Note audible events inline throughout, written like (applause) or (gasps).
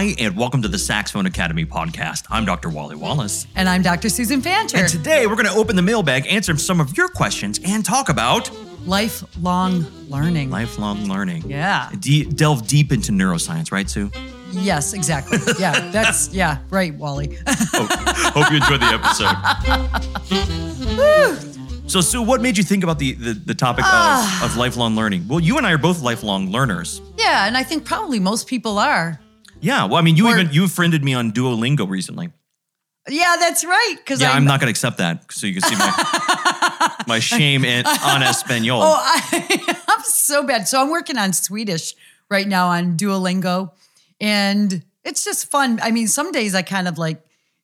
Hi, and welcome to the Saxophone Academy podcast. I'm Dr. Wally Wallace. And I'm Dr. Susan Fancher. And today we're going to open the mailbag, answer some of your questions, and talk about lifelong learning. lifelong learning. Yeah. De- delve deep into neuroscience, right, Sue? Yes, exactly. Yeah, (laughs) that's, yeah, right, Wally. Hope, hope you enjoyed the episode. (laughs) so, Sue, what made you think about the, the, the topic of, ah. of lifelong learning? Well, you and I are both lifelong learners. yeah, and I think probably most people are. Yeah, well, I mean, you Or- even you friended me on Duolingo recently. Yeah, that's right. Because Yeah, I'm, not going to accept that, so you can see my (laughs) my shame in, on Espanol. Oh, I, (laughs) I'm so bad. So I'm working on Swedish right now on Duolingo, and it's just fun. I mean, some days I kind of like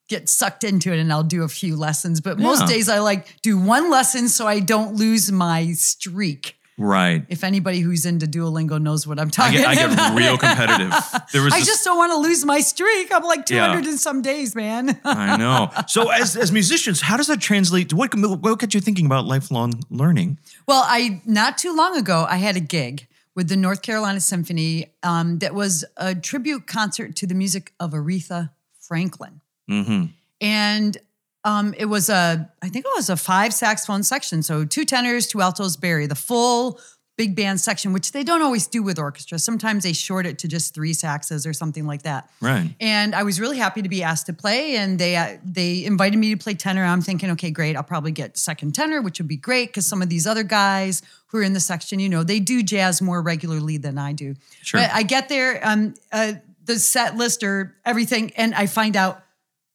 get sucked into it and I'll do a few lessons, but most Yeah. days I like do one lesson so I don't lose my streak. Right. If anybody who's into Duolingo knows what I'm I talking get, I about. get real competitive. (laughs) There was I this- just don't want to lose my streak. I'm like Yeah. 200 and some days, man. (laughs) I know. So, as, as musicians, how does that translate to what, what got you thinking about lifelong learning? Well, I not too long ago I had a gig with the North Carolina Symphony um, that was a tribute concert to the music of Aretha Franklin, Mm-hmm. and um, it was a I think it was a five saxophone section, so two tenors, two altos, bari, the full big band section, which they don't always do with orchestra. Sometimes they short it to just three saxes or something like that. Right. And I was really happy to be asked to play, and they uh, they invited me to play tenor. I'm thinking, okay, great, I'll probably get second tenor, which would be great because some of these other guys who are in the section, you know, they do jazz more regularly than I do. Sure. But I get there, um, uh, the set list or everything, and I find out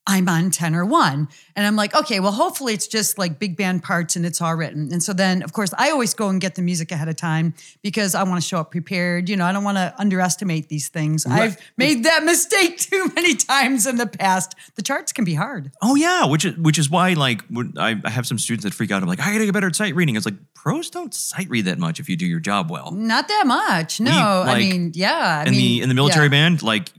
I'm on tenor one. And I'm like, okay, well, hopefully it's just like big band parts and it's all written. And so then, of course, I always go and get the music ahead of time because I want to show up prepared. You know, I don't want to underestimate these things. I've made that (laughs) mistake too many times in the past. The charts can be hard. Oh yeah, which is which is why like when I, I have some students that freak out. I'm like, I gotta get better at sight reading. It's like pros don't sight read that much if you do your job well. Not that much. No, I like, mean, yeah. I in mean, the in the military yeah. band, like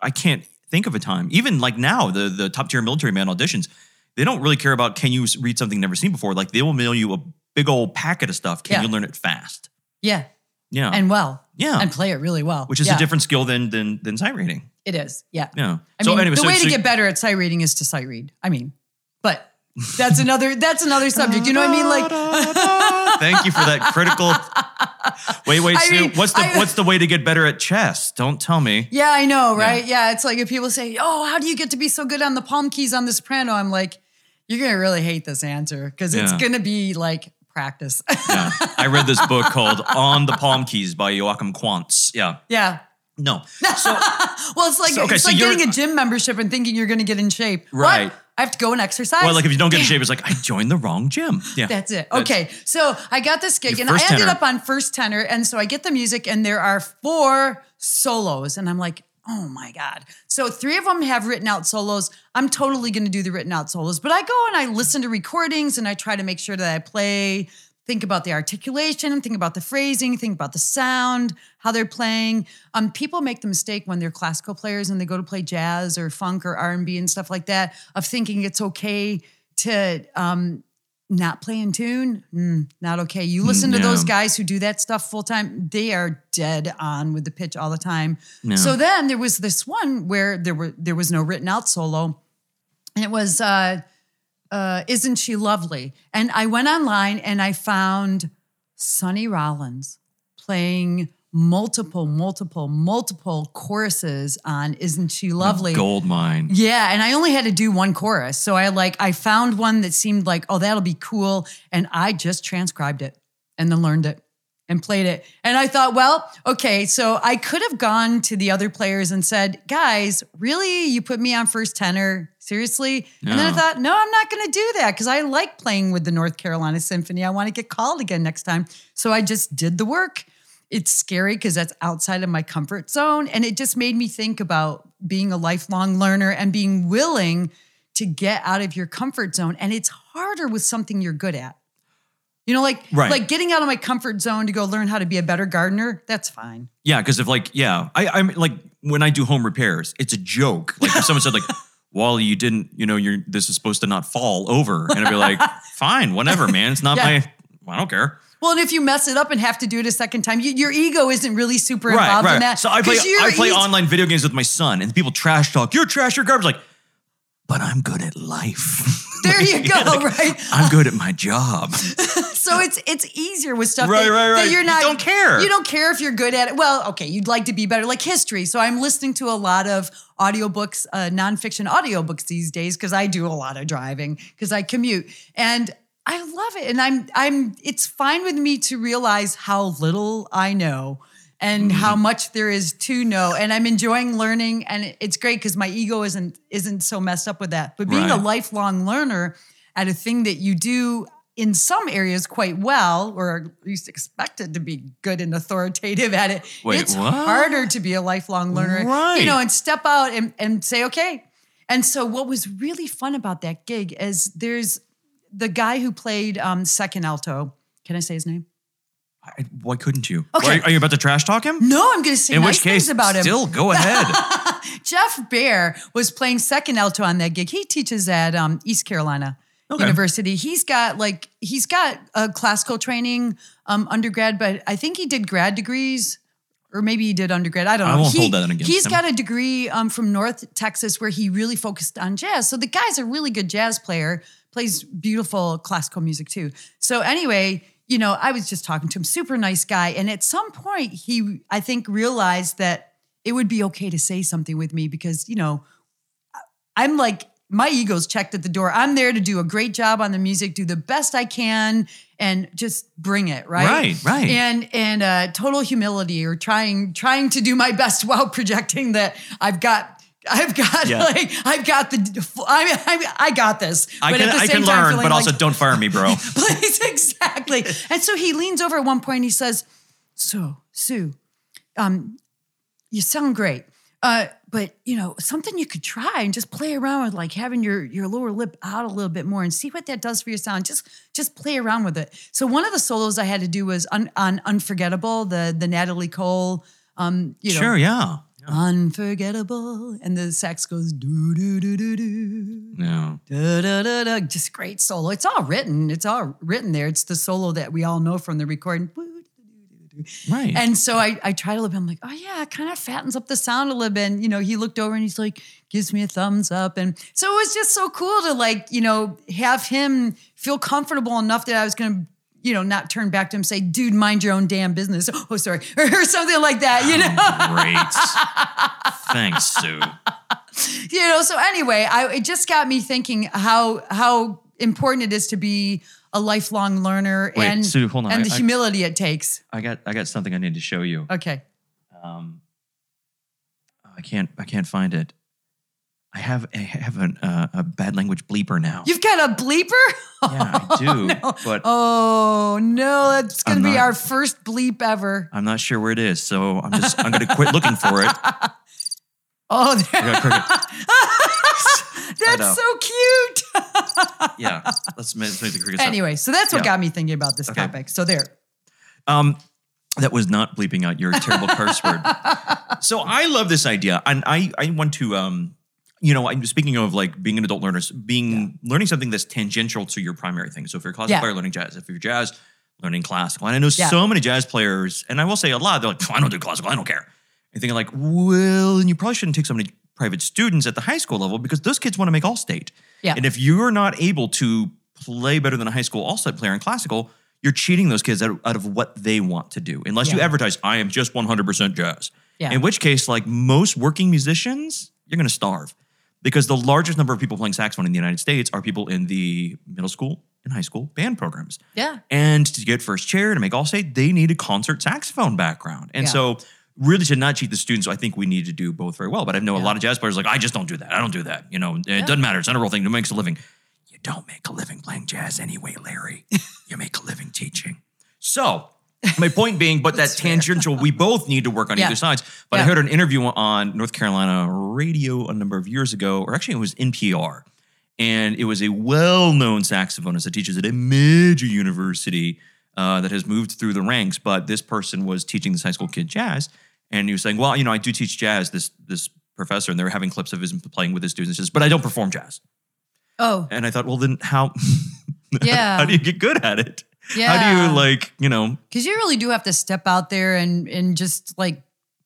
I can't think of a time. Even like now, the the top tier military man auditions, they don't really care about can you read something never seen before. Like they will mail you a big old packet of stuff. Can Yeah. you learn it fast? Yeah. Yeah, And well. Yeah. And play it really well. which is Yeah, a different skill than than than sight reading. It is. Yeah. Yeah. I so mean, anyway, the so, way so- to get better at sight reading is to sight read. I mean, but that's another that's another subject. You know what I mean? Like (laughs) Thank you for that critical. (laughs) Wait, wait, I Sue. mean, what's the I- what's the way to get better at chess? Don't tell me. Yeah, I know, right? Yeah. it's like if people say, "Oh, how do you get to be so good on the palm keys on the soprano?" I'm like, "You're gonna really hate this answer because it's Yeah. gonna be like practice." Yeah. I read this book called On the Palm Keys by Joachim Quantz. Yeah. yeah. No. (laughs) So Well, it's like So, okay, it's so like getting a gym membership and thinking you're gonna get in shape. What? I have to go and exercise. well, like if you don't get in shape, it's like I joined the wrong gym. (laughs) Yeah. That's it. Okay. So I got this gig and I ended tenor. up on first tenor. And so I get the music and there are four solos. And I'm like, oh my God. So three of them have written out solos. I'm totally going to do the written out solos. But I go and I listen to recordings and I try to make sure that I play, think about the articulation, think about the phrasing, think about the sound, how they're playing. Um, people make the mistake when they're classical players and they go to play jazz or funk or R&B and stuff like that of thinking it's okay to um, not play in tune, mm, not okay. You listen to those guys who do that stuff full time, they are dead on with the pitch all the time. Yeah. So then there was this one where there were there was no written out solo. And it was uh uh Isn't She Lovely? And I went online and I found Sonny Rollins playing multiple, multiple, multiple choruses on Isn't She Lovely? Gold mine. Yeah, and I only had to do one chorus. So I like I found one that seemed like, oh, that'll be cool. And I just transcribed it and then learned it and played it. And I thought, well, okay, so I could have gone to the other players and said, guys, really? You put me on first tenor? Seriously? And then I thought, no, I'm not gonna do that because I like playing with the North Carolina Symphony. I want to get called again next time. So I just did the work. It's scary because that's outside of my comfort zone. And it just made me think about being a lifelong learner and being willing to get out of your comfort zone. And it's harder with something you're good at. You know, like Right. like getting out of my comfort zone to go learn how to be a better gardener, that's fine. Yeah, because if like, yeah, I, I'm like when I do home repairs, it's a joke. Like if someone said like, (laughs) Wally, you didn't, you know, you're this is supposed to not fall over, and I'd be like, (laughs) fine, whatever, man. It's not Yeah. my, I don't care. Well, and if you mess it up and have to do it a second time, you, your ego isn't really super involved in that. So I play I play online video games with my son, and people trash talk. You're trash. You're garbage. Like, but I'm good at life. (laughs) There (laughs) you go, right? I'm good at my job. (laughs) So it's it's easier with stuff Right, that, right, that right. you're You not. don't care. You don't care if you're good at it. Well, okay, you'd like to be better, like history. So I'm listening to a lot of audiobooks, uh, nonfiction audiobooks these days because I do a lot of driving because I commute and. I love it, and I'm I'm. It's fine with me to realize how little I know and Mm-hmm. how much there is to know, and I'm enjoying learning, and it's great because my ego isn't isn't so messed up with that. But being a lifelong learner at a thing that you do in some areas quite well, or at least expected to be good and authoritative at it, Wait, it's what? harder to be a lifelong learner. Right. You know, and step out and, and say, okay. And so what was really fun about that gig is there's the guy who played um, second alto. Can I say his name? I- Why couldn't you? Okay. Why- are you about to trash talk him? No, I'm going to say In nice which case, things about him. still go ahead. (laughs) Jeff Bair was playing second alto on that gig. He teaches at um, East Carolina Okay. University. He's got like he's got a classical training um, undergrad, but I think he did grad degrees. Or maybe he did undergrad. I don't know. I won't He- hold that against He's him. got a degree um, from North Texas where he really focused on jazz. So the guy's a really good jazz player, plays beautiful classical music too. So anyway, you know, I was just talking to him, super nice guy. And at some point, he, I think, realized that it would be okay to say something with me because, you know, I'm like, my ego's checked at the door. I'm there to do a great job on the music, do the best I can, and just bring it, right? Right, right. And and uh, total humility, or trying trying to do my best (laughs) while projecting that I've got. I've got Yeah. like I've got the I I, I got this. I But can at the I can learn, but also like- don't fire me, bro. (laughs) Please, exactly. And so he leans over at one point and he says, So, Sue, um, you sound great. Uh, but you know, something you could try and just play around with like having your your lower lip out a little bit more and see what that does for your sound. Just just play around with it. So one of the solos I had to do was on Unforgettable, the the Natalie Cole um, you know, Sure, yeah. Unforgettable. And the sax goes do do do do do. No. Da, da, da, da. Just great solo. It's all written. It's all written there. It's the solo that we all know from the recording. Right. And so I, I tried a little bit. I'm like, oh yeah, it kind of fattens up the sound a little bit. And you know, he looked over and he's like, gives me a thumbs up. And so it was just so cool to like, you know, have him feel comfortable enough that I was gonna, you know, not turn back to him and say, dude, mind your own damn business. (laughs) Oh, sorry. (laughs) Or something like that, you know. Great. Thanks, Sue. (laughs) you know so anyway I, it just got me thinking how how important it is to be a lifelong learner Wait, and Sue, hold on. and I- the I- humility it takes I got I got something I need to show you. okay Um, I can't I can't find it. I have I have an, uh, a bad language bleeper now. you've got a bleeper yeah, I (laughs) do. But oh no that's gonna I'm be not- our first bleep ever I'm not sure where it is, so I'm just I'm gonna quit looking for it. (laughs) oh cricket. (laughs) that's so cute Yeah, let's make, the cricket stop. anyway so that's what Yeah. got me thinking about this Okay. topic so there Um, that was not bleeping out your terrible curse word. So I love this idea, and I I want to um, you know, I'm speaking of like being an adult learner, being learning something that's tangential to your primary thing. So if you're a classical Yeah. player, learning jazz. If you're jazz, learning classical. And I know Yeah. so many jazz players, and I will say a lot. They're like, I don't do classical. I don't care. And thinking like, well, then you probably shouldn't take so many private students at the high school level because those kids want to make all state. Yeah. And if you're not able to play better than a high school all state player in classical, you're cheating those kids out of, out of what they want to do. Unless you advertise, I am just 100% jazz. Yeah. In which case, like most working musicians, you're going to starve because the largest number of people playing saxophone in the United States are people in the middle school and high school band programs. yeah And to get first chair to make all state, they need a concert saxophone background. And Yeah. so, really, to not cheat the students, I think we need to do both very well. But I know a lot of jazz players like, I just don't do that. I don't do that. You know, it doesn't matter. It's not a real thing. Who makes a living? You don't make a living playing jazz anyway, Larry. (laughs) you make a living teaching. So, my point being, but (laughs) that tangential, we both need to work on Yeah. either sides. But I heard an interview on North Carolina radio a number of years ago, or actually it was NPR. And it was a well-known saxophonist that teaches at a major university uh, that has moved through the ranks. But this person was teaching this high school kid jazz, and he was saying, "Well, you know, I do teach jazz." This this professor, and they were having clips of his playing with his students. Says, "But I don't perform jazz." oh And I thought, well, then how? (laughs) Yeah. how do you get good at it? How do you like, you know, Because you really do have to step out there and and just like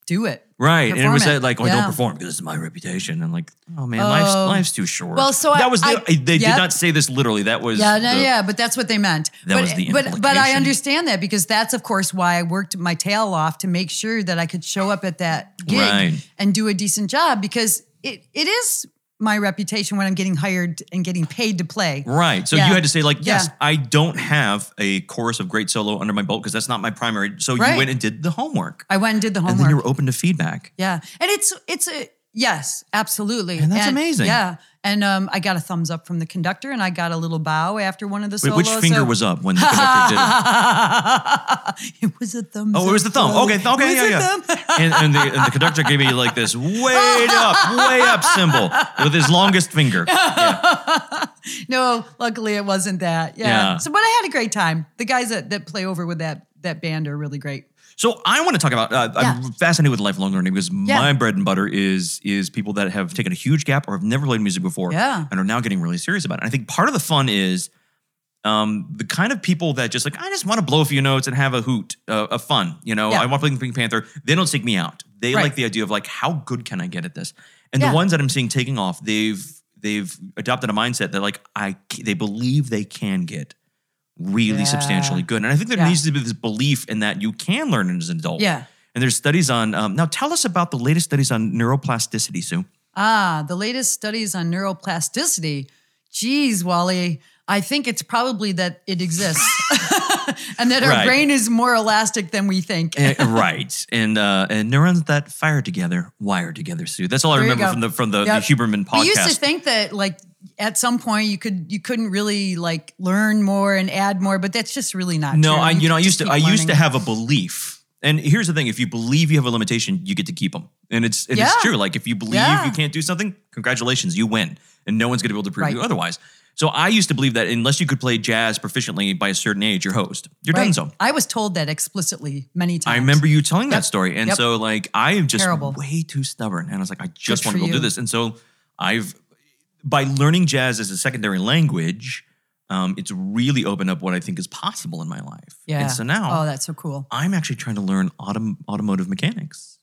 do it. right? And it was it. like, oh, Yeah. don't perform because this is my reputation. And like, oh man, life's Oh. life's too short. Well, so that I- was the, I- they yep. did not say this literally. That was Yeah, no, the- yeah, but that's what they meant. That but, was the but but I understand that because that's of course why I worked my tail off to make sure that I could show up at that gig Right. and do a decent job because it it is my reputation when I'm getting hired and getting paid to play. Right. So Yeah. you had to say, like, yes, Yeah. I don't have a chorus of great solo under my belt because that's not my primary. So you went and did the homework. I went and did the and then homework. you were open to feedback. Yeah, and it's it's a yes, absolutely, And that's amazing. Yeah, and um, I got a thumbs up from the conductor, and I got a little bow after one of the Wait, solos. which finger so- was up when the (laughs) conductor did it? it was a thumbs. Oh, it was the thumb. though. Okay, okay, yeah, yeah. thumb. (laughs) And, and, the, and the conductor gave me like this way up, way up symbol with his longest finger. (laughs) Yeah. No, luckily it wasn't that. Yeah. Yeah. So, but I had a great time. The guys that, that play over with that that band are really great. So I want to talk about. Uh, I'm fascinated with lifelong learning because Yeah. my bread and butter is is people that have taken a huge gap or have never played music before, Yeah. and are now getting really serious about it. And I think part of the fun is um, the kind of people that just like I just want to blow a few notes and have a hoot, uh, a fun. You know, Yeah. I want to play the Pink Panther. They don't seek me out. They Right. like the idea of like how good can I get at this? And Yeah. the ones that I'm seeing taking off, they've they've adopted a mindset that like I they believe they can get really Yeah. substantially good. And I think there Yeah. needs to be this belief in that you can learn as an adult. Yeah. And there's studies on um, now. Tell us about the latest studies on neuroplasticity, Sue. Ah, the latest studies on neuroplasticity. Geez, Wally, I think it's probably that it exists (laughs) and that our Right. brain is more elastic than we think. Eh, (laughs) right, and uh, and neurons that fire together wire together, Sue. That's all I There you remember from the from the, Yep. the Huberman podcast. We used to think that like at some point you could you couldn't really like learn more and add more, but that's just really not no, true. I you know I used to I keep used to have a belief. And here's the thing: if you believe you have a limitation, you get to keep them, and it's and Yeah. it's true. Like if you believe Yeah. you can't do something, congratulations, you win, and no one's going to be able to prove Right. you otherwise. So I used to believe that unless you could play jazz proficiently by a certain age, you're host. You're done so. I was told that explicitly many times. I remember you telling that story. And Yep. so like I am just Terrible. way too stubborn. And I was like, I just Good want to go do this. And so I've by learning jazz as a secondary language, um, it's really opened up what I think is possible in my life. Yeah. And so now Oh, that's so cool. I'm actually trying to learn autom- automotive mechanics.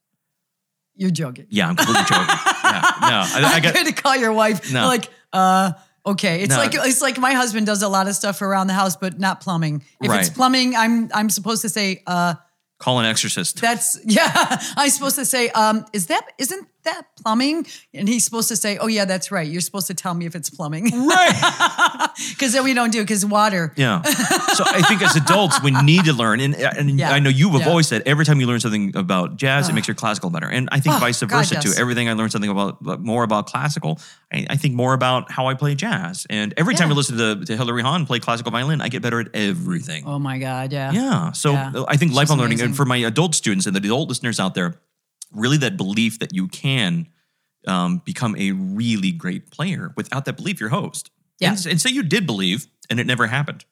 You're joking. Yeah, I'm completely joking. (laughs) Yeah, no, I, I I'm got going to call your wife. No. Like, uh, okay. It's No. like it's like my husband does a lot of stuff around the house, but not plumbing. If it's plumbing, I'm I'm supposed to say, uh, call an exorcist. that's (laughs) yeah. I'm supposed to say, um, is that isn't that plumbing? And he's supposed to say, oh yeah, that's right. You're supposed to tell me if it's plumbing. right. (laughs) Because then we don't do it because water. Yeah. So I think as adults, we need to learn. And, uh, and Yeah. I know you have Yeah. always said every time you learn something about jazz, it makes your classical better. And I think Oh, vice God, versa yes. too. Everything I learn something about more about classical, I, I think more about how I play jazz. And every time Yeah. I listen to, to Hilary Hahn play classical violin, I get better at everything. Oh my God, yeah. Yeah. So. I think lifelong learning, and for my adult students and the adult listeners out there, really that belief that you can um, become a really great player. Without that belief, you're host. Yeah. And, and say you did believe and it never happened.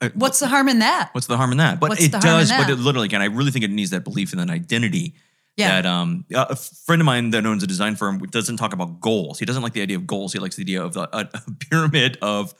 Uh, What's the harm in that? What's the harm in that? But What's it the harm in does. But it literally can. I really think it needs that belief and that identity. Yeah. That um, a friend of mine that owns a design firm doesn't talk about goals. He doesn't like the idea of goals. He likes the idea of a, a (laughs) pyramid of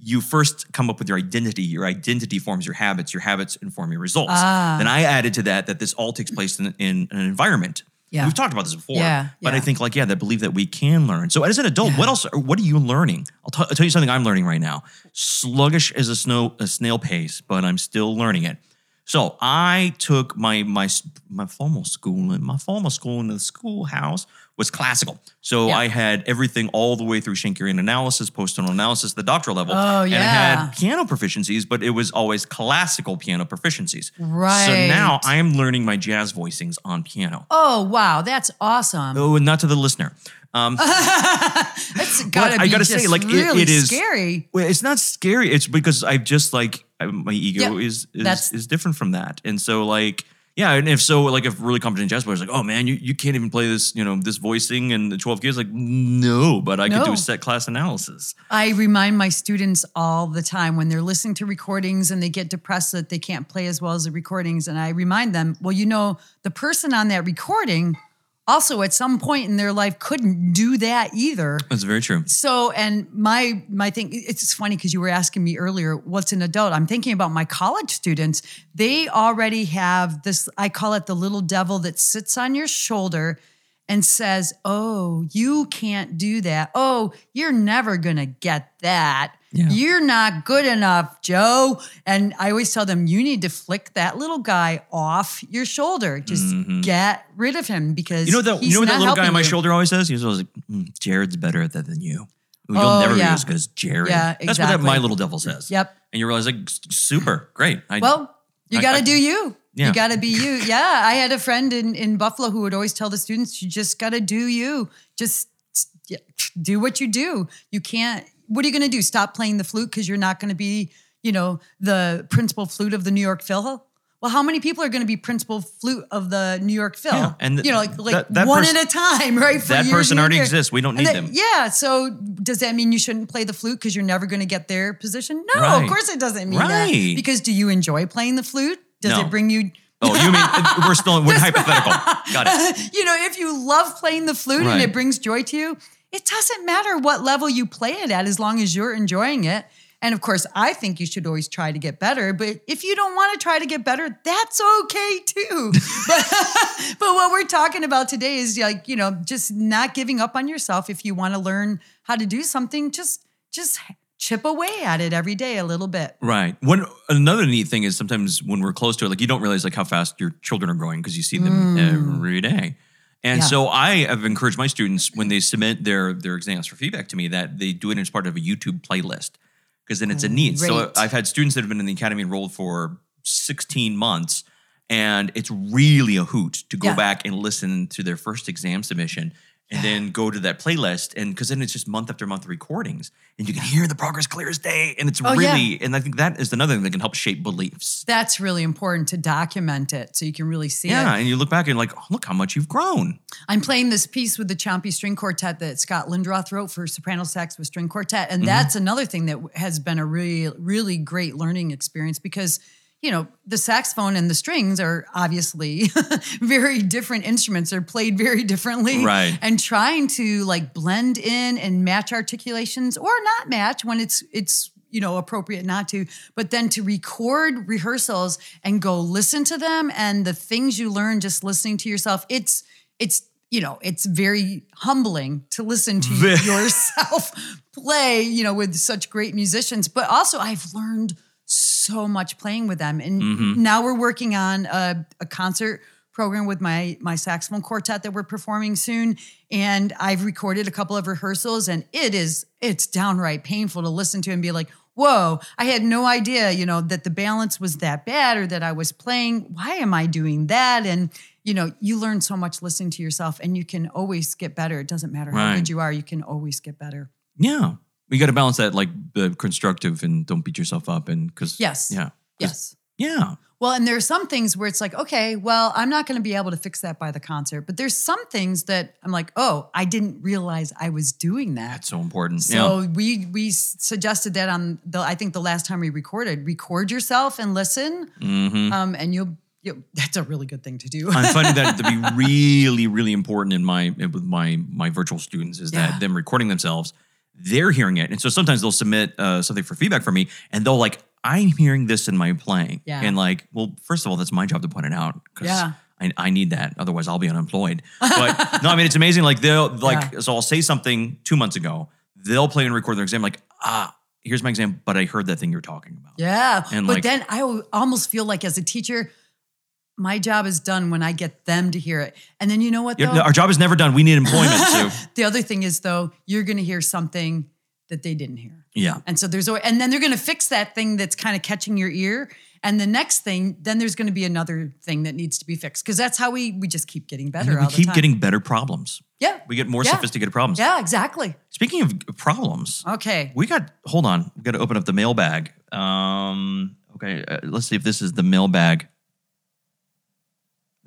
you first come up with your identity. Your identity forms your habits. Your habits inform your results. Ah. Then I added to that that this all takes place in, in an environment. Yeah. We've talked about this before. Yeah, But I think like yeah, that belief that we can learn. So as an adult, what else? What are you learning? I'll, t- I'll tell you something I'm learning right now. Sluggish as a snow a snail pace, but I'm still learning it. So I took my my my formal schooling. My formal school in the schoolhouse was classical. So Yeah. I had everything all the way through Schenkerian analysis, post-tonal analysis, the doctoral level. Oh, And I had piano proficiencies, but it was always classical piano proficiencies. Right. So now I am learning my jazz voicings on piano. Oh wow, that's awesome. Oh, and not to the listener. Um, (laughs) That's gotta I gotta say, like, it- it is- scary. Well, it's not scary. It's because I've just like I, my ego Yeah, is is, that's- is different from that, and so like yeah, and if so, like if really competent jazz players like, oh man, you, you can't even play this, you know, this voicing and the twelve keys. like no, but I could do a set class analysis. I remind my students all the time when they're listening to recordings and they get depressed that they can't play as well as the recordings. And I remind them, well, you know, the person on that recording also at some point in their life couldn't do that either. That's very true. So, and my my thing, it's funny because you were asking me earlier, what's an adult? I'm thinking about my college students. They already have this. I call it the little devil that sits on your shoulder and says, "Oh, you can't do that. Oh, you're never gonna get that." Yeah. You're not good enough, Joe. And I always tell them, you need to flick that little guy off your shoulder. Just get rid of him because Mm-hmm. You know that you know what that little guy on my you. shoulder always says? He's always like, "Mm, Jared's better at that than you. You'll Oh, never yeah. be as good as Jared. Yeah, That's what that my little devil says. Yep. And you realize like super, great. I, Well, you got to do you. Yeah. You got to be you. (laughs) Yeah. I had a friend in, in Buffalo who would always tell the students, you just got to do you. Just do what you do. You can't, what are you going to do? Stop playing the flute because you're not going to be, you know, the principal flute of the New York Phil? Well, how many people are going to be principal flute of the New York Phil? Yeah, and th- you know, like, like that- that one at a time, right? For that years person already exists. We don't need that- them. Yeah. So does that mean you shouldn't play the flute because you're never going to get their position? No, Right. of course it doesn't mean that. Because do you enjoy playing the flute? Does No. it bring you? Oh, you mean (laughs) we're still we're hypothetical. Got it. (laughs) you know, if you love playing the flute and it brings joy to you, it doesn't matter what level you play it at as long as you're enjoying it. And of course, I think you should always try to get better. But if you don't want to try to get better, that's okay too. (laughs) but, (laughs) but what we're talking about today is like, you know, just not giving up on yourself. If you want to learn how to do something, just just chip away at it every day a little bit. Right. One another neat thing is sometimes when we're close to it, like you don't realize like how fast your children are growing because you see them mm. every day. And. Yeah. so I have encouraged my students when they submit their their exams for feedback to me that they do it as part of a YouTube playlist because then it's a need. So I've had students that have been in the academy enrolled for 16 months and it's really a hoot to go Yeah. back and listen to their first exam submission and then go to that playlist and because then it's just month after month recordings and you can hear the progress clear as day and it's Oh, yeah. really and i think that is another thing that can help shape beliefs That's really important to document it so you can really see it. yeah and you look back and like oh, look how much you've grown I'm playing this piece with the Ciompi String Quartet that Scott Lindroth wrote for soprano sax with string quartet, Mm-hmm. and that's another thing that has been a really, really great learning experience because you know the saxophone and the strings are obviously (laughs) very different instruments. They're played very differently, Right. And trying to like blend in and match articulations or not match when it's it's you know appropriate not to but then to record rehearsals and go listen to them and the things you learn just listening to yourself it's it's you know it's very humbling to listen to (laughs) yourself play you know with such great musicians but also i've learned so much playing with them. And Mm-hmm. now we're working on a, a concert program with my my saxophone quartet that we're performing soon. And i've recorded a couple of rehearsals and it is it's downright painful to listen to and be like whoa i had no idea you know that the balance was that bad or that i was playing. Why am i doing that? And you know you learn so much listening to yourself and you can always get better. It doesn't matter how Right. good you are you can always get better. Yeah you got to balance that like the constructive and don't beat yourself up and because Yes. yeah yes yeah Well, and there are some things where it's like, okay, well, I'm not going to be able to fix that by the concert. But there's some things that I'm like, oh, I didn't realize I was doing that. that's so important So yeah we we suggested that on the I think the last time we recorded, record yourself and listen, Mhm. um, and you'll, you'll (laughs) that's a really good thing to do. I'm finding that to be (laughs) really, really important in my with my my virtual students is Yeah. that them recording themselves, they're hearing it, and so sometimes they'll submit uh, something for feedback from me, and they'll like, I'm hearing this in my playing, Yeah. and like, well, first of all, that's my job to point it out because Yeah. I, I need that, otherwise I'll be unemployed. But (laughs) no, I mean it's amazing. Like they'll like, Yeah. so I'll say something two months ago, they'll play and record their exam, like ah. Here's my exam, but I heard that thing you're talking about. yeah, And but like- then I almost feel like as a teacher, my job is done when I get them to hear it. And then you know what? Though? Our job is never done. We need employment too. (laughs) the other thing is though, you're going to hear something that they didn't hear. Yeah. And so there's, always, and then they're going to fix that thing that's kind of catching your ear. And the next thing, then there's going to be another thing that needs to be fixed because that's how we we just keep getting better. We all the keep getting better problems. yeah, We get more Yeah. sophisticated problems. yeah, exactly. Speaking of problems, Okay, we got, hold on, we got to open up the mailbag. Um, okay, uh, let's see if this is the mailbag.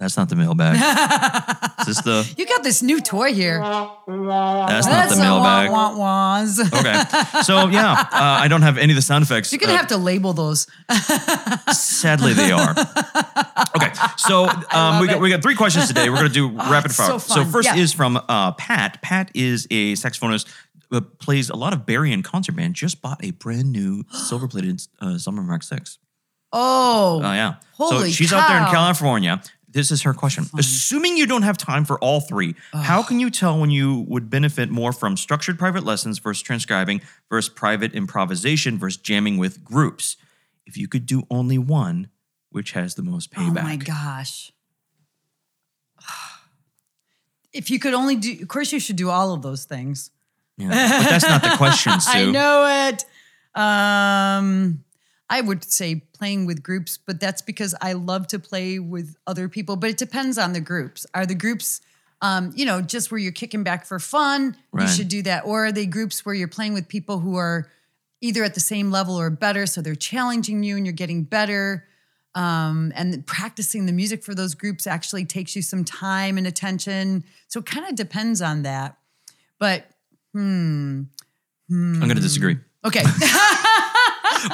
That's not the mailbag. (laughs) Is this the? You got this new toy here. That's not the mailbag. wah, wah, wahs. Okay. So yeah, uh, I don't have any of the sound effects. You're gonna Uh, have to label those. Sadly, they are. Okay, so (laughs) um, we got we got three questions today. We're gonna do (laughs) rapid fire. so fun. first Yeah. is from uh, Pat. Pat is a saxophonist. who plays a lot of bari and concert band. Just bought a brand new (gasps) silver plated uh, Selmer Mark Six. Oh, Oh yeah. so Holy she's out there in. California. This is her question. Assuming you don't have time for all three, how can you tell when you would benefit more from structured private lessons versus transcribing versus private improvisation versus jamming with groups? If you could do only one, which has the most payback? oh my gosh. (sighs) If you could only do, of course, you should do all of those things. Yeah. But that's not the question, (laughs) Sue. I know it. Um, I would say playing with groups, but that's because I love to play with other people. But it depends on the groups. Are the groups, um, you know, just where you're kicking back for fun? Right. You should do that. Or are they groups where you're playing with people who are either at the same level or better, so they're challenging you and you're getting better? Um, and practicing the music for those groups actually takes you some time and attention. So it kind of depends on that. But hmm. I'm going to disagree. okay. (laughs) (laughs)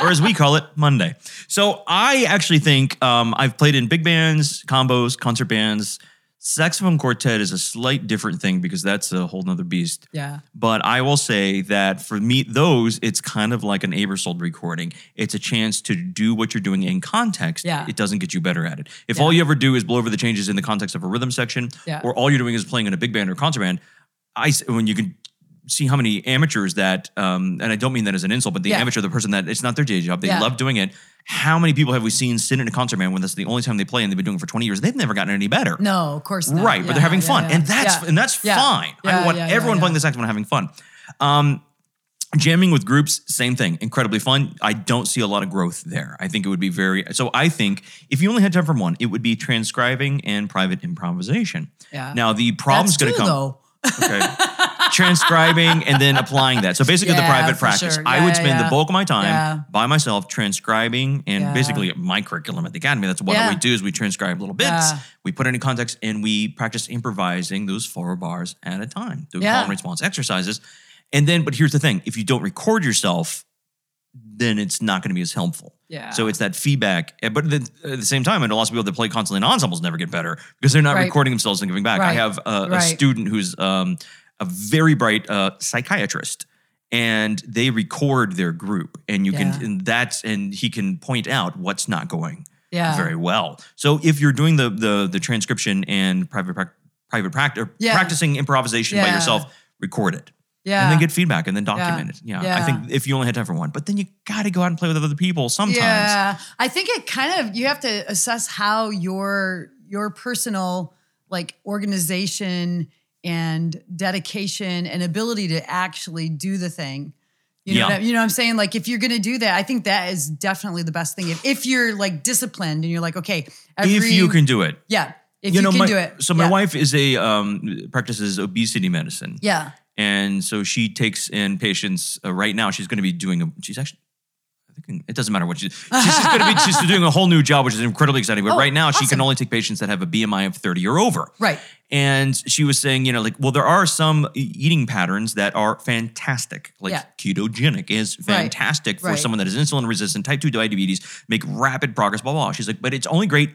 or as we call it, Monday. So I actually think um, I've played in big bands, combos, concert bands. Saxophone quartet is a slight different thing because that's a whole nother beast. yeah. But I will say that for me, those, it's kind of like an Aebersold recording. It's a chance to do what you're doing in context. Yeah. It doesn't get you better at it. If Yeah. all you ever do is blow over the changes in the context of a rhythm section, Yeah. or all you're doing is playing in a big band or concert band, I, when you can see how many amateurs that, um, and I don't mean that as an insult, but the Yeah. amateur, the person that it's not their day job, they Yeah. love doing it. How many people have we seen sit in a concert band when that's the only time they play and they've been doing it for 20 years? They've never gotten any better. No, of course not. Right, but they're having yeah, fun, yeah. and that's Yeah. and that's Yeah. fine. Yeah, I want yeah, yeah, everyone yeah. playing the saxophone having fun. Um, jamming with groups, same thing, incredibly fun. I don't see a lot of growth there. I think it would be very. So I think if you only had time for one, it would be transcribing and private improvisation. Yeah. Now the problem's going to come. though. Okay. transcribing and then applying that. So basically, the private practice. sure. I would spend yeah. the bulk of my time Yeah. by myself transcribing and Yeah. basically my curriculum at the academy. That's what Yeah. we do is we transcribe little bits. Yeah. We put it in context and we practice improvising those four bars at a time. Yeah. call and response exercises. And then, but here's the thing: if you don't record yourself, then it's not going to be as helpful. Yeah. So it's that feedback. Uh, But then at the same time, and lots of people that play constantly in ensembles never get better because they're not Right. recording themselves and giving back. I have a, a student who's um, a very bright uh, psychiatrist. And they record their group, and you Yeah. can, and that's, and he can point out what's not going Yeah. very well. So if you're doing the the the transcription and private private practice, Yeah. practicing improvisation by yourself, record it Yeah. and then get feedback and then document it. Yeah, I think if you only had time for one, but then you got to go out and play with other people sometimes. Yeah, I think it kind of you have to assess how your your personal like organization and dedication and ability to actually do the thing. You know, Yeah. what I, you know what I'm saying? Like if you're going to do that, I think that is definitely the best thing. If, if you're like disciplined and you're like, okay, every, if you can do it. yeah, if you, can my, do it. So my yeah. wife is a um, practices obesity medicine. yeah, And so she takes in patients uh, right now. She's going to be doing a. She's actually. I think It doesn't matter what she, she's going to be. (laughs) She's doing a whole new job, which is incredibly exciting. But Oh, right now, she can only take patients that have a BMI of thirty or over. right. And she was saying, you know, like, well, there are some eating patterns that are fantastic. Like Yeah. ketogenic is Right. fantastic for Right. someone that is insulin resistant, type 2 diabetes, make rapid progress, blah, blah, blah. She's like, but it's only great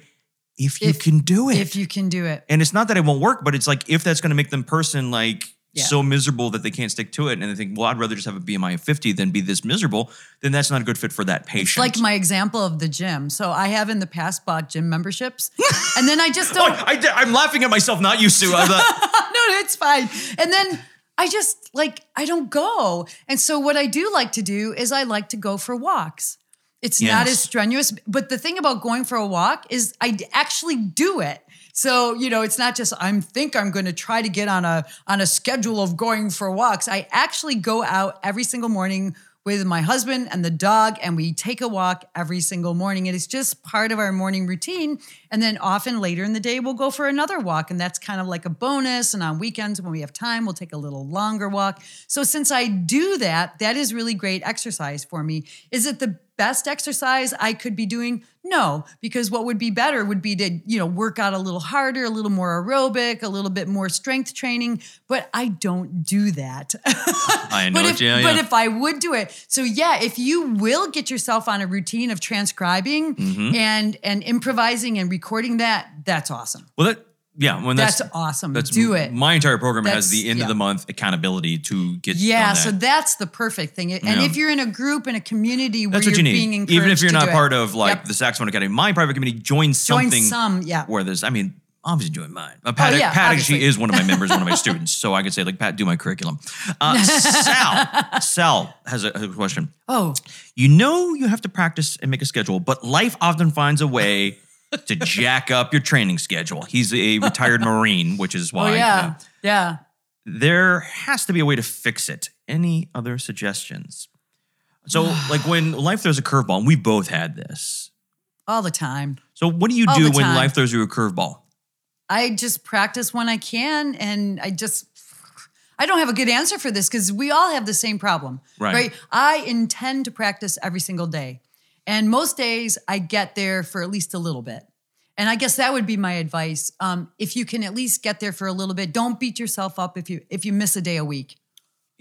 if you If- can do it. If you can do it. and it's not that it won't work, but it's like if that's going to make them person like Yeah. so miserable that they can't stick to it and they think, well, I'd rather just have a BMI of 50 than be this miserable, then that's not a good fit for that patient. It's like my example of the gym. So I have in the past bought gym memberships, (laughs) and then I just Oh, don't. I, am laughing at myself, not you, Sue. I'm not, (laughs) no, it's fine. And then I just like I don't go. And so what I do like to do is I like to go for walks. It's not as strenuous, but the thing about going for a walk is I actually do it. So, you know, it's not just I'm think I'm going to try to get on a on a schedule of going for walks. I actually go out every single morning with my husband and the dog and we take a walk every single morning. It is just part of our morning routine. And then often later in the day we'll go for another walk and that's kind of like a bonus and on weekends when we have time we'll take a little longer walk. So since I do that, that is really great exercise for me. Is it the best exercise I could be doing? No, because what would be better would be to, you know, work out a little harder, a little more aerobic, a little bit more strength training, but I don't do that. (laughs) I know but if, yeah, but if I would do it, so yeah, if you will get yourself on a routine of transcribing Mm-hmm. and and improvising and recording that, that's awesome. Well, that yeah, when that's That's, awesome. that's do it. My entire program has the end yeah. of the month accountability to get Yeah, done so that's the perfect thing. And Yeah. if you're in a group in a community where That's what you're you being encouraged Even if you're not do it. part of like Yep. the Saxophone Academy, my private community, join join something some, yeah. where there's. I mean, obviously join mine. Uh, Pat, Oh, yeah, Pat actually is one of my members, one of my (laughs) students, so I could say like Pat, do my curriculum. Uh, (laughs) Sal, Sal has a, has a question. Oh, You know you have to practice and make a schedule, but life often finds a way to jack up your training schedule. He's a retired (laughs) Marine, which is why. oh yeah, yeah. there has to be a way to fix it. Any other suggestions? So, (sighs) like when life throws a curveball, and we both had this. All the time. So, what do you All do when time. life throws you a curveball? I just practice when I can, and I just. I don't have a good answer for this because we all have the same problem, Right. I intend to practice every single day, and most days I get there for at least a little bit. And I guess that would be my advice. Um, if you can at least get there for a little bit, don't beat yourself up if you if you miss a day a week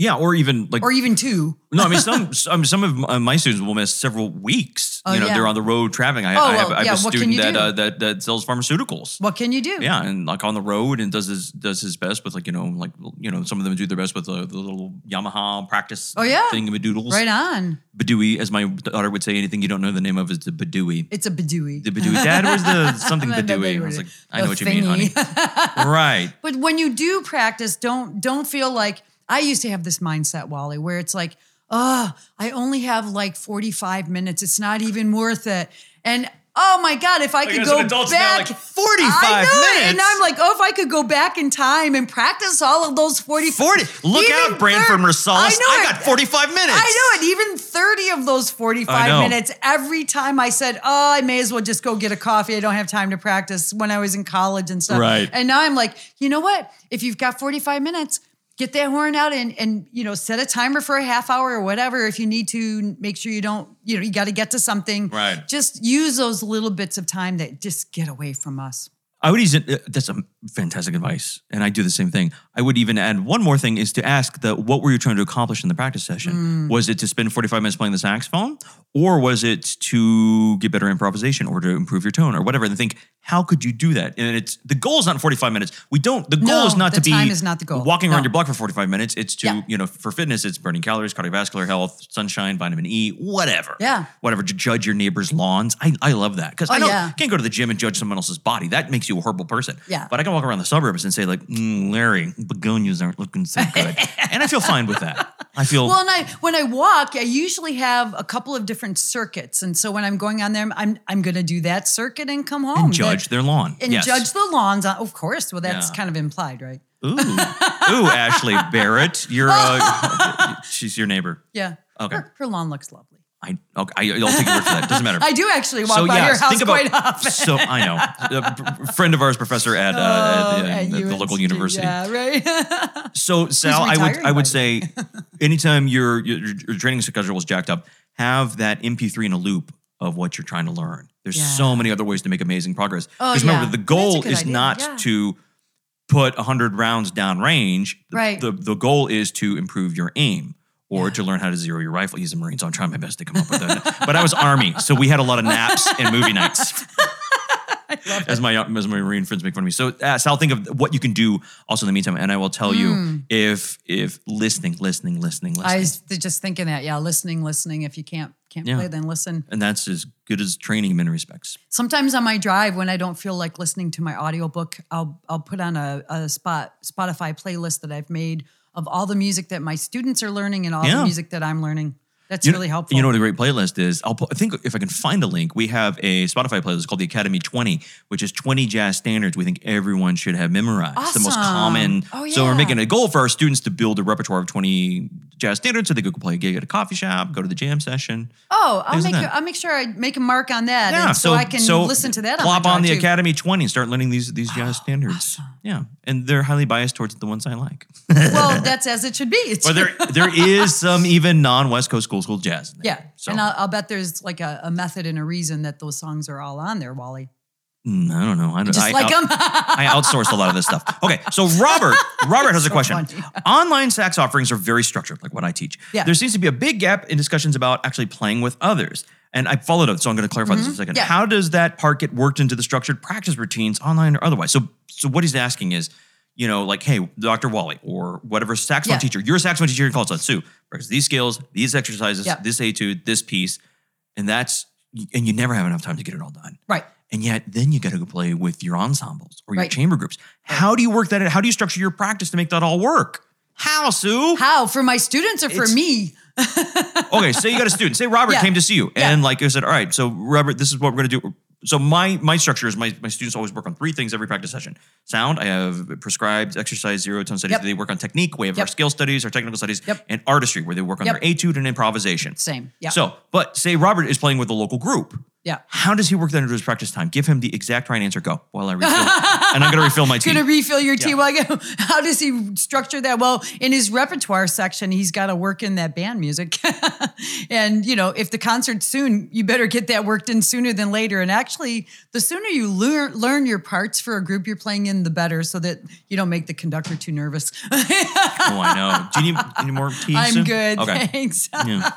Yeah, or even like or even two. (laughs) no, I mean some (laughs) some, some of my- my students will miss several weeks. Oh, you know, yeah. they're on the road traveling. I, Oh, I have, well, I have yeah, a what student that, uh, that that sells pharmaceuticals. What can you do? Yeah, and like on the road and does his does his best with like you know like you know some of them do their best with the, the little Yamaha practice. Oh, yeah. thing doodles. Right on. Badooey, as my daughter would say, anything you don't know the name of is the Badooey. It's a badooey. The Badooey. Dad, was the (laughs) something Badooey? I was like, I know what you mean, honey. right. But when you do practice, don't don't feel like I used to have this mindset, Wally, where it's like, oh, I only have like 45 minutes. It's not even worth it. And oh my God, if I could go back. like, 45 I know it. And minutes? I'm like, oh, if I could go back in time and practice all of those 45 40. Look out, Branford Marsalis. I know I got 45 minutes. I know it. Even 30 of those 45 minutes, every time I said, Oh, I may as well just go get a coffee. I don't have time to practice when I was in college and stuff. Right. And now I'm like, you know what? If you've got 45 minutes, get that horn out and and you know, set a timer for a half hour or whatever. If you need to make sure you don't, you know, you got to get to something. Right. Just use those little bits of time that just get away from us. I would even, uh, that's a fantastic advice. And I do the same thing. I would even add one more thing is to ask the, what were you trying to accomplish in the practice session? Mm. Was it to spend 45 minutes playing the saxophone? Or was it to get better improvisation or to improve your tone or whatever? And think, how could you do that? And it's, the goal is not 45 minutes. We don't, the goal No, is not to be time is not the goal. walking around your block for 45 minutes. It's to, Yeah. you know, for fitness, it's burning calories, cardiovascular health, sunshine, vitamin E, whatever. Yeah. Whatever, to judge your neighbor's lawns. I, I love that. Because I Oh, don't, yeah. can't go to the gym and judge someone else's body. That makes you a horrible person. Yeah. But I can walk around the suburbs and say, like, mm, Larry, begonias aren't looking so good. (laughs) and I feel fine with that. I feel Well, and I when I walk, I usually have a couple of different circuits, and so when I'm going on there, I'm I'm going to do that circuit and come home and judge their lawn. and yes. judge the lawns. On, of course, well, that's Yeah. kind of implied, right? Ooh, ooh, Ashley (laughs) Barrett, you're uh, (laughs) she's your neighbor. Yeah. Okay. Her, her lawn looks lovely. I okay, I, I'll take your word for that. Doesn't matter. (laughs) I do actually walk by your house quite often. So I know a p- friend of ours, professor at, uh, at, Oh, the, at the local university. Yeah, right. So Sal, I would I would say, anytime your, your your training schedule is jacked up, have that MP3 in a loop of what you're trying to learn. There's Yeah. so many other ways to make amazing progress. Oh, Because remember, yeah. the goal is idea, not yeah. to put 100 rounds down range. The- Right. The, the goal is to improve your aim. Or to learn how to zero your rifle. He's a Marine, so I'm trying my best to come up with that. (laughs) but I was Army, so we had a lot of naps and movie nights. (laughs) as my as my Marine friends make fun of me. So, uh, Sal, think of what you can do also in the meantime, and I will tell you if if listening, listening, listening, listening, Hmm. I was just thinking that. Yeah, listening, listening. If you can't can't Yeah. play, then listen. and that's as good as training in many respects. Sometimes on my drive, when I don't feel like listening to my audiobook, I'll I'll put on a, a spot Spotify playlist that I've made of all the music that my students are learning and all Yeah. the music that I'm learning. That's You know- really helpful. You know what a great playlist is? I'll put, I think if I can find a link, we have a Spotify playlist called the Academy 20, which is 20 jazz standards we think everyone should have memorized. Awesome. The most common. Oh, yeah. So we're making a goal for our students to build a repertoire of 20 jazz standards, so they could play a gig at a coffee shop, go to the jam session. Oh, I'll make like a. I'll make sure I make a mark on that, Yeah, and so, I can listen to that. Plop on, on the too. Academy 20 and start learning these these jazz standards. Awesome. Yeah, and they're highly biased towards the ones I like. Well, (laughs) that's as it should be. It's but there there is some even non West Coast school school jazz. Yeah, so and I'll, I'll bet there's like a, a method and a reason that those songs are all on there, Wally. Mm, I don't know. I, Just I, like them. I outsourced a lot of this stuff. Okay, so Robert, (laughs) Robert has a question. funny. (laughs) Online sax offerings are very structured, like what I teach. Yeah. There seems to be a big gap in discussions about actually playing with others. And I followed up, so I'm going to clarify this in a second. Mm-hmm. Yeah. How does that part get worked into the structured practice routines, online or otherwise? So, so what he's asking is, you know, like, hey, Dr. Wally or whatever saxophone Yeah. teacher, you're a saxophone teacher in college, Sue, because these skills, these exercises, Yeah. this etude, this piece, and that's, and you never have enough time to get it all done. right. And yet, then you got to go play with your ensembles or your Right. chamber groups. How do you work that? How do you structure your practice to make that all work? How, Sue? How for my students or for me? (laughs) okay, say you got a student. Say Robert Yeah. came to see you, Yeah. and like I said, all right, so Robert, this is what we're going to do. So my my structure is my my students always work on three things every practice session. Sound, I have prescribed exercise zero tone studies. Yep. They work on technique. We have our Yep. skill studies, our technical studies, Yep. and artistry, where they work on their etude and improvisation. Same. Yeah. So, but say Robert is playing with a local group. Yeah. How does he work that into his practice time? Give him the exact right answer. Go while I refill, and I'm going to refill my (laughs) tea. Gonna refill your tea. Yeah. While I go. (laughs) How does he structure that? Well, in his repertoire section, he's got to work in that band music, (laughs) and you know, if the concert's soon, you better get that worked in sooner than later. And actually, the sooner you learn learn your parts for a group you're playing in, the better, so that you don't make the conductor too nervous. Oh, I know. Do you need any more tea? I'm Sue? good. Okay. Thanks. Yeah.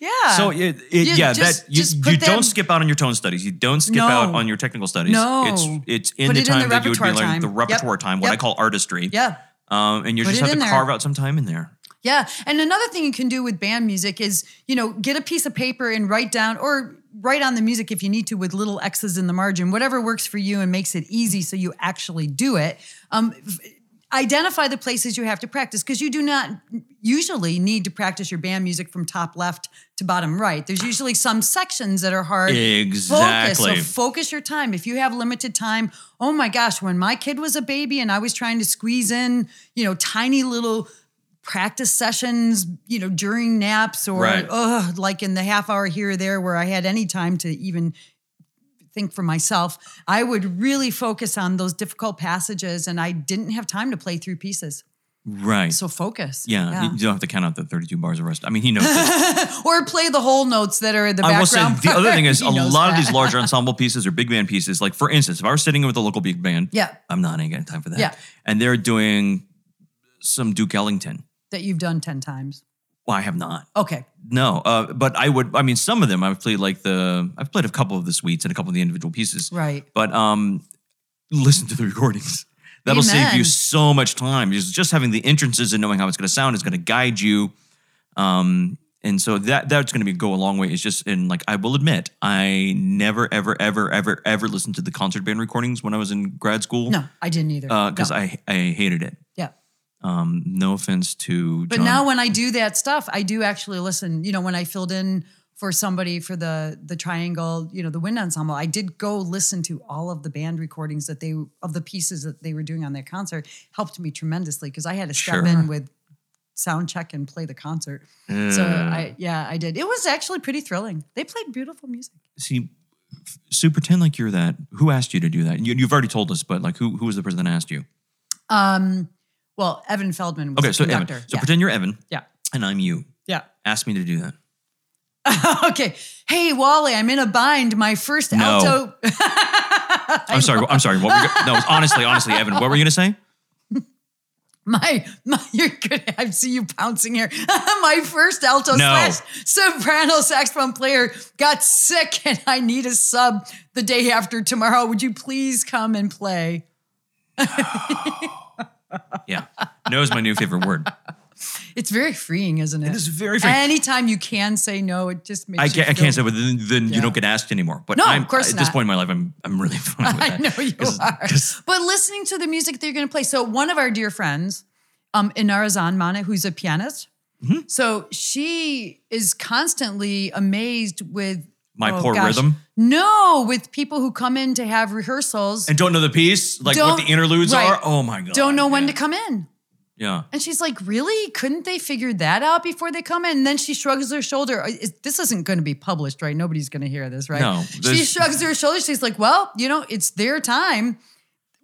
Yeah. So it, it, You yeah, just- that you, you that- don't skip out on your tone studies. You don't skip No. out on your technical studies. No. it's it's in Put the it in time the that you would be learning the time. repertoire Yep. time, what I call artistry. yeah. Um, and you just have to there. carve out some time in there. Yeah. And another thing you can do with band music is, you know, get a piece of paper and write down or write on the music if you need to with little X's in the margin, whatever works for you and makes it easy so you actually do it. Um, identify the places you have to practice because you do not usually need to practice your band music from top left to bottom right. There's usually some sections that are hard. Exactly. Focus. So focus your time. If you have limited time, oh my gosh, when my kid was a baby and I was trying to squeeze in, you know, tiny little practice sessions, you know, during naps or Right. ugh, like in the half hour here or there where I had any time to even think for myself, I would really focus on those difficult passages and I didn't have time to play through pieces. Right. So focus. yeah, you don't have to count out the 32 bars of rest. I mean, he knows. (laughs) Or play the whole notes that are in the I will background. say the other thing is (laughs) a lot of these larger (laughs) ensemble pieces or big band pieces. Like for instance, if I was sitting with a local big band, Yeah. I'm not ain't got time for that. Yeah. and they're doing some Duke Ellington. that you've done 10 times. Well, I have not. Okay. No, uh, but I would. I mean, some of them I've played like the. I've played a couple of the suites and a couple of the individual pieces. Right. But um, listen to the recordings. That'll save you so much time. Just having the entrances and knowing how it's going to sound is going to guide you. Um, and so that that's going to be go a long way. It's just and like I will admit, I never ever ever ever ever listened to the concert band recordings when I was in grad school. No, I didn't either. because No. I I hated it. yeah. Um, no offense to. But John. now when I do that stuff, I do actually listen. You know, when I filled in for somebody for the the triangle, you know, the wind ensemble, I did go listen to all of the band recordings that they of the pieces that they were doing on their concert. Helped me tremendously because I had to step Sure. in with sound check and play the concert. So I yeah, I did. It was actually pretty thrilling. They played beautiful music. see, so pretend like you're that. Who asked you to do that? You, you've already told us, but like, who who was the person that asked you? Um, well, Evan Feldman was Okay, the so Evan, so yeah. pretend you're Evan, yeah. and I'm you. Yeah. Ask me to do that. (laughs) okay. Hey, Wally, I'm in a bind. My first No. alto. (laughs) I'm sorry. I'm sorry. What were you, no, honestly, honestly, Evan, what were you gonna say? My, my, you're good. I see you pouncing here. (laughs) my first alto No. slash soprano saxophone player got sick, and I need a sub the day after tomorrow. Would you please come and play? Yeah, no is my new favorite word. It's very freeing, isn't it? It is very freeing. Anytime you can say no, it just makes I can't, I can't say, but then, then Yeah. you don't get asked anymore. But No, of I'm, course at this point in my life, I'm I'm really (laughs) fine with I know you 'Cause- are. 'cause- But listening to the music that you're going to play. So one of our dear friends, um, Inara who's a pianist. Mm-hmm. So she is constantly amazed with My oh, poor gosh. rhythm? No, with people who come in to have rehearsals, and don't know the piece, like what the interludes right. are. Oh my god! don't know when to come in. Yeah. And she's like, Really? Couldn't they figure that out before they come in? And then she shrugs her shoulder. Uh, This isn't going to be published, right? Nobody's going to hear this, right? No, She shrugs her shoulder. She's like, Well, you know, it's their time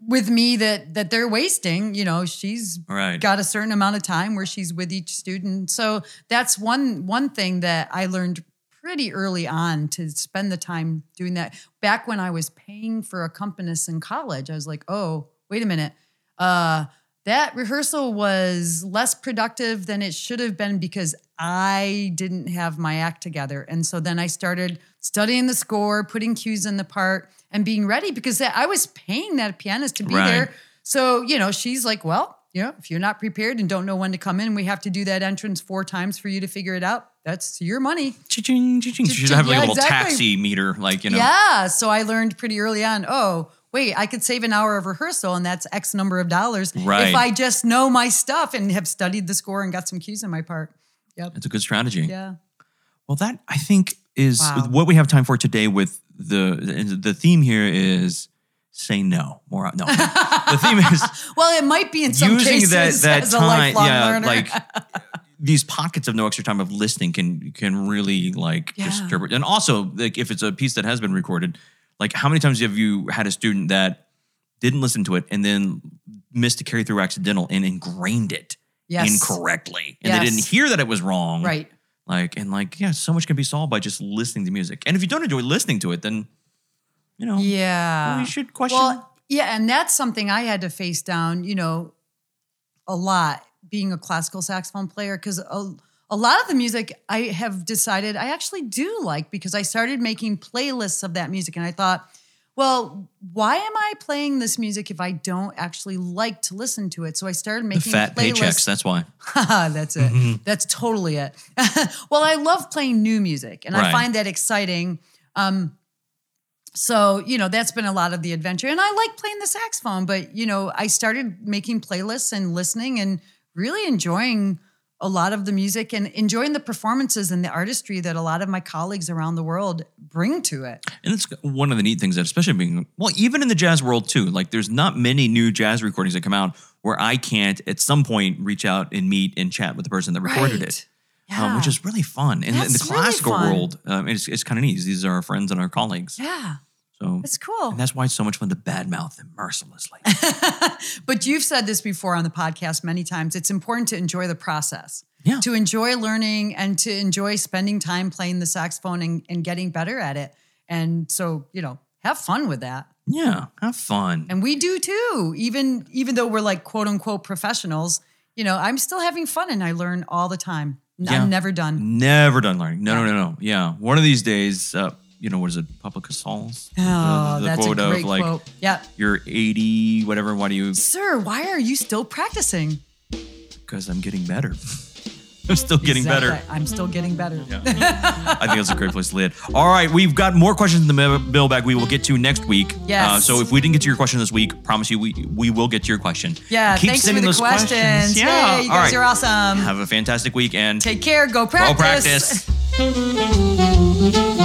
with me that that they're wasting. You know, she's Right. got a certain amount of time where she's with each student. So that's one one thing that I learned pretty early on to spend the time doing that. Back when I was paying for accompanist in college, I was like, oh, wait a minute. Uh, that rehearsal was less productive than it should have been because I didn't have my act together. And so then I started studying the score, putting cues in the part, and being ready because I was paying that pianist to be Right. there. So, you know, she's like, well, you know, if you're not prepared and don't know when to come in, we have to do that entrance four times for you to figure it out. That's your money. Ching, ching. She should have like yeah, a little exactly. taxi meter, like, you know. Yeah. So I learned pretty early on, oh, wait, I could save an hour of rehearsal and that's X number of dollars Right. if I just know my stuff and have studied the score and got some cues in my part. Yep. It's a good strategy. Yeah. Well, that I think is Wow. what we have time for today. With the the theme here is say no more. No, the theme (laughs) is Well, it might be in some using cases that that time. lifelong Yeah, learner. like (laughs) these pockets of no extra time of listening can can really like Yeah. disturb. And also, like if it's a piece that has been recorded, like how many times have you had a student that didn't listen to it and then missed a carry through accidental and ingrained it Yes. incorrectly, and they didn't hear that it was wrong, right. like, and like, yeah, so much can be solved by just listening to music. And if you don't enjoy listening to it, then, you know, Yeah. you should question. Well, yeah, and that's something I had to face down, you know, a lot being a classical saxophone player because a, lot of the music I have decided I actually do like because I started making playlists of that music and I thought, well, why am I playing this music if I don't actually like to listen to it? So I started the making fat playlists. paychecks, that's why. (laughs) That's it. Mm-hmm. That's totally it. (laughs) well, I love playing new music and I find that exciting. Um, so, you know, that's been a lot of the adventure. And I like playing the saxophone, but, you know, I started making playlists and listening and really enjoying a lot of the music and enjoying the performances and the artistry that a lot of my colleagues around the world bring to it. And it's one of the neat things that, especially being, well, even in the jazz world too, like there's not many new jazz recordings that come out where I can't at some point reach out and meet and chat with the person that recorded it. Um, which is really fun. And in the That's really classical world, um, it's, it's kind of neat. These are our friends and our colleagues. Yeah, So it's cool. and that's why it's so much fun to badmouth them mercilessly. (laughs) But you've said this before on the podcast many times. It's important to enjoy the process. Yeah. To enjoy learning and to enjoy spending time playing the saxophone and, and getting better at it. And so, you know, have fun with that. yeah, have fun. And we do too. Even even though we're like quote unquote professionals, you know, I'm still having fun and I learn all the time. Yeah. I'm never done. Never done learning. No, no, no, no. Yeah. One of these days, uh, you know, what is it? Pablo Casals? Oh, that's a great of like, quote. Yeah. you're 80, whatever. Why do you? Sir, why are you still practicing? Because I'm getting better. (laughs) I'm still getting better. I'm still getting better. (laughs) I think that's a great place to lead. All right, we've got more questions in the mail- mailbag we will get to next week. Yes. Uh, so if we didn't get to your question this week, promise you we we will get to your question. Yeah, Keep thanks for sending the those questions. Yeah. Yay, you All guys right. are awesome. Have a fantastic week and Take care. Go go practice. practice. (laughs)